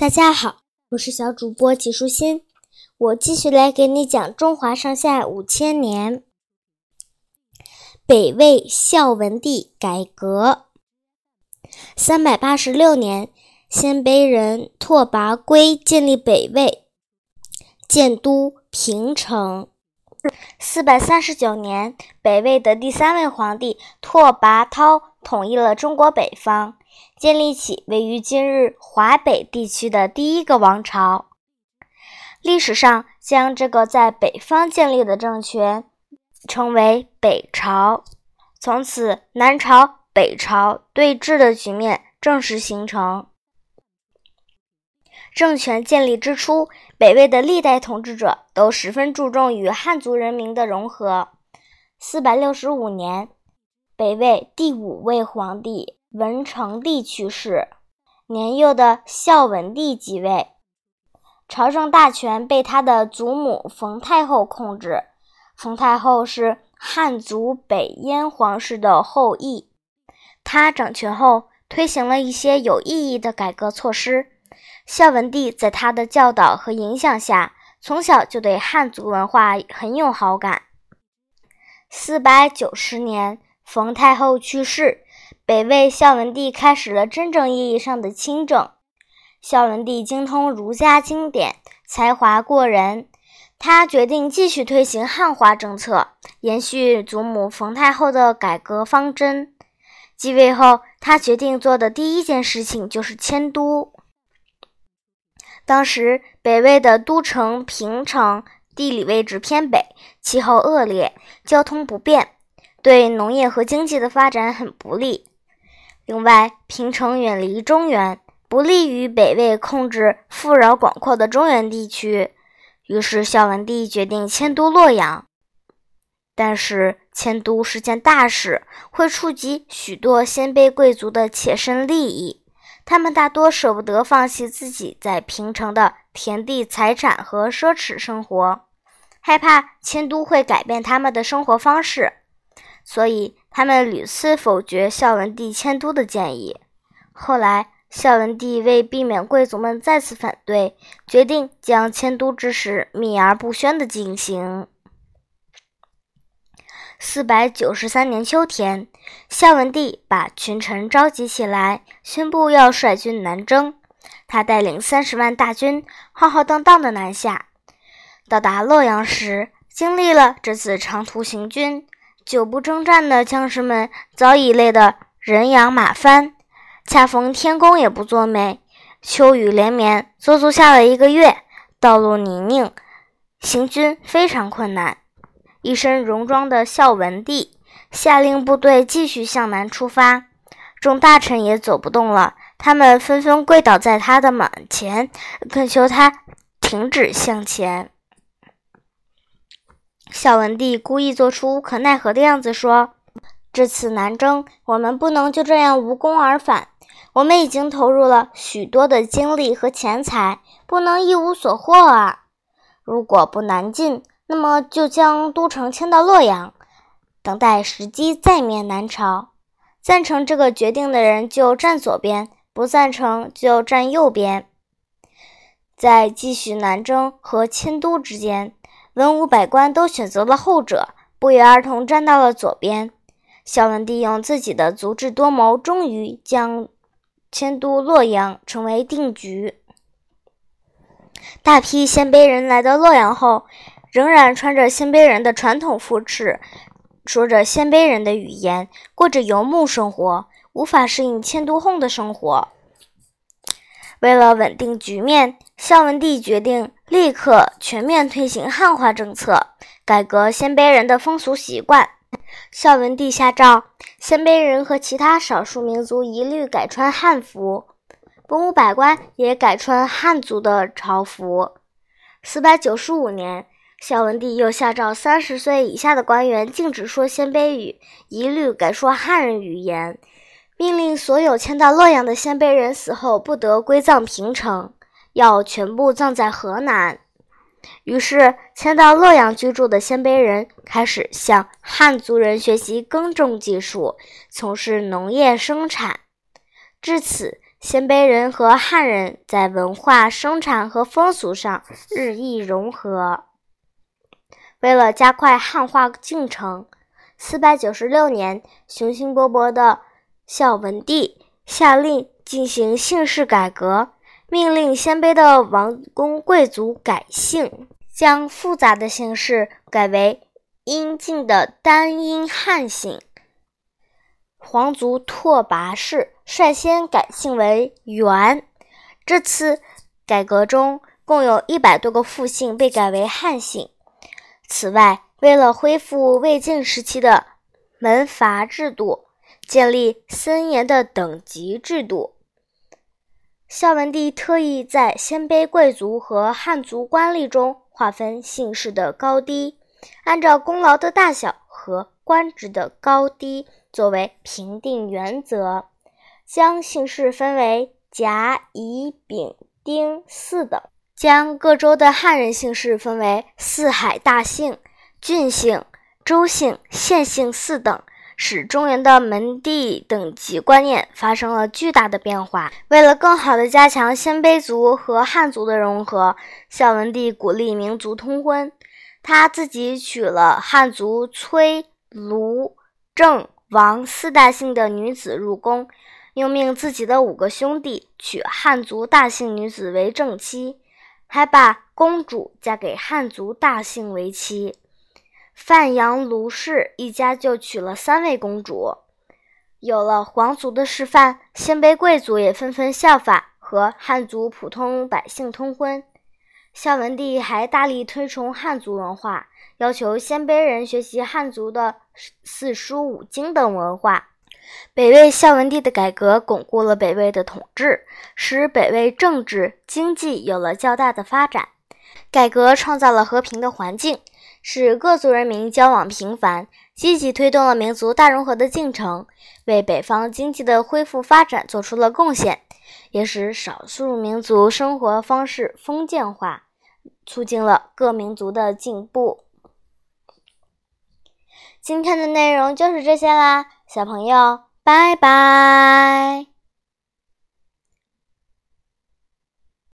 大家好，我是小主播纪舒心，我继续来给你讲中华上下五千年。北魏孝文帝改革。三百八十六年，鲜卑人拓跋圭建立北魏，建都平城。四百三十九年，北魏的第三位皇帝拓跋焘统一了中国北方。建立起位于今日华北地区的第一个王朝。历史上将这个在北方建立的政权称为北朝。从此，南朝、北朝对峙的局面正式形成。政权建立之初，北魏的历代统治者都十分注重与汉族人民的融合。四百六十五年，北魏第五位皇帝。文成帝去世，年幼的孝文帝即位，朝政大权被他的祖母冯太后控制。冯太后是汉族北燕皇室的后裔，她掌权后推行了一些有意义的改革措施。孝文帝在他的教导和影响下，从小就对汉族文化很有好感。四百九十年，冯太后去世。北魏孝文帝开始了真正意义上的亲政。孝文帝精通儒家经典，才华过人。他决定继续推行汉化政策，延续祖母冯太后的改革方针。继位后，他决定做的第一件事情就是迁都。当时，北魏的都城平城地理位置偏北，气候恶劣，交通不便，对农业和经济的发展很不利。另外，平城远离中原，不利于北魏控制富饶广阔的中原地区。于是，孝文帝决定迁都洛阳。但是，迁都是件大事，会触及许多鲜卑贵族的切身利益。他们大多舍不得放弃自己在平城的田地、财产和奢侈生活，害怕迁都会改变他们的生活方式。所以，他们屡次否决孝文帝迁都的建议。后来，孝文帝为避免贵族们再次反对，决定将迁都之事秘而不宣地进行。四百九十三年秋天，孝文帝把群臣召集起来，宣布要率军南征。他带领三十万大军，浩浩荡荡地南下。到达洛阳时，经历了这次长途行军。久不征战的将士们早已累得人仰马翻，恰逢天公也不作美，秋雨连绵，足足下了一个月，道路泥泞，行军非常困难。一身戎装的孝文帝下令部队继续向南出发，众大臣也走不动了，他们纷纷跪倒在他的马前，恳求他停止向前。孝文帝故意做出无可奈何的样子，说：“这次南征，我们不能就这样无功而返。我们已经投入了许多的精力和钱财，不能一无所获啊！如果不南进，那么就将都城迁到洛阳，等待时机再灭南朝。赞成这个决定的人就站左边，不赞成就站右边。在继续南征和迁都之间。”文武百官都选择了后者，不约而同站到了左边。孝文帝用自己的足智多谋，终于将迁都洛阳成为定局。大批鲜卑人来到洛阳后，仍然穿着鲜卑人的传统服饰，说着鲜卑人的语言，过着游牧生活，无法适应迁都后的生活。为了稳定局面，孝文帝决定立刻全面推行汉化政策，改革鲜卑人的风俗习惯。孝文帝下诏，鲜卑人和其他少数民族一律改穿汉服，文武百官也改穿汉族的朝服。四百九十五年，孝文帝又下诏，三十岁以下的官员禁止说鲜卑语，一律改说汉人语言。命令所有迁到洛阳的鲜卑人死后不得归葬平城，要全部葬在河南。于是，迁到洛阳居住的鲜卑人开始向汉族人学习耕种技术，从事农业生产。至此，鲜卑人和汉人在文化、生产和风俗上日益融合。为了加快汉化进程，四百九十六年，雄心勃勃的孝文帝下令进行姓氏改革，命令鲜卑的王公贵族改姓，将复杂的姓氏改为阴晋的单音汉姓。皇族拓跋氏率先改姓为元。这次改革中，共有一百多个复姓被改为汉姓。此外，为了恢复魏晋时期的门阀制度，建立森严的等级制度，孝文帝特意在鲜卑贵族和汉族官吏中划分姓氏的高低，按照功劳的大小和官职的高低。作为评定原则，将姓氏分为甲、乙、丙、丁四等；将各州的汉人姓氏分为四海大姓、郡姓、州姓、县姓四等，使中原的门第等级观念发生了巨大的变化。为了更好地加强鲜卑族和汉族的融合，孝文帝鼓励民族通婚，他自己娶了汉族崔、卢、郑。王四大姓的女子入宫，又命自己的五个兄弟娶汉族大姓女子为正妻，还把公主嫁给汉族大姓为妻。范阳卢氏一家就娶了三位公主。有了皇族的示范，鲜卑贵族也纷纷效法，和汉族普通百姓通婚。孝文帝还大力推崇汉族文化。要求鲜卑人学习汉族的四书五经等文化。北魏孝文帝的改革巩固了北魏的统治，使北魏政治经济有了较大的发展。改革创造了和平的环境，使各族人民交往频繁，积极推动了民族大融合的进程，为北方经济的恢复发展做出了贡献，也使少数民族生活方式封建化，促进了各民族的进步。今天的内容就是这些啦，小朋友，拜拜。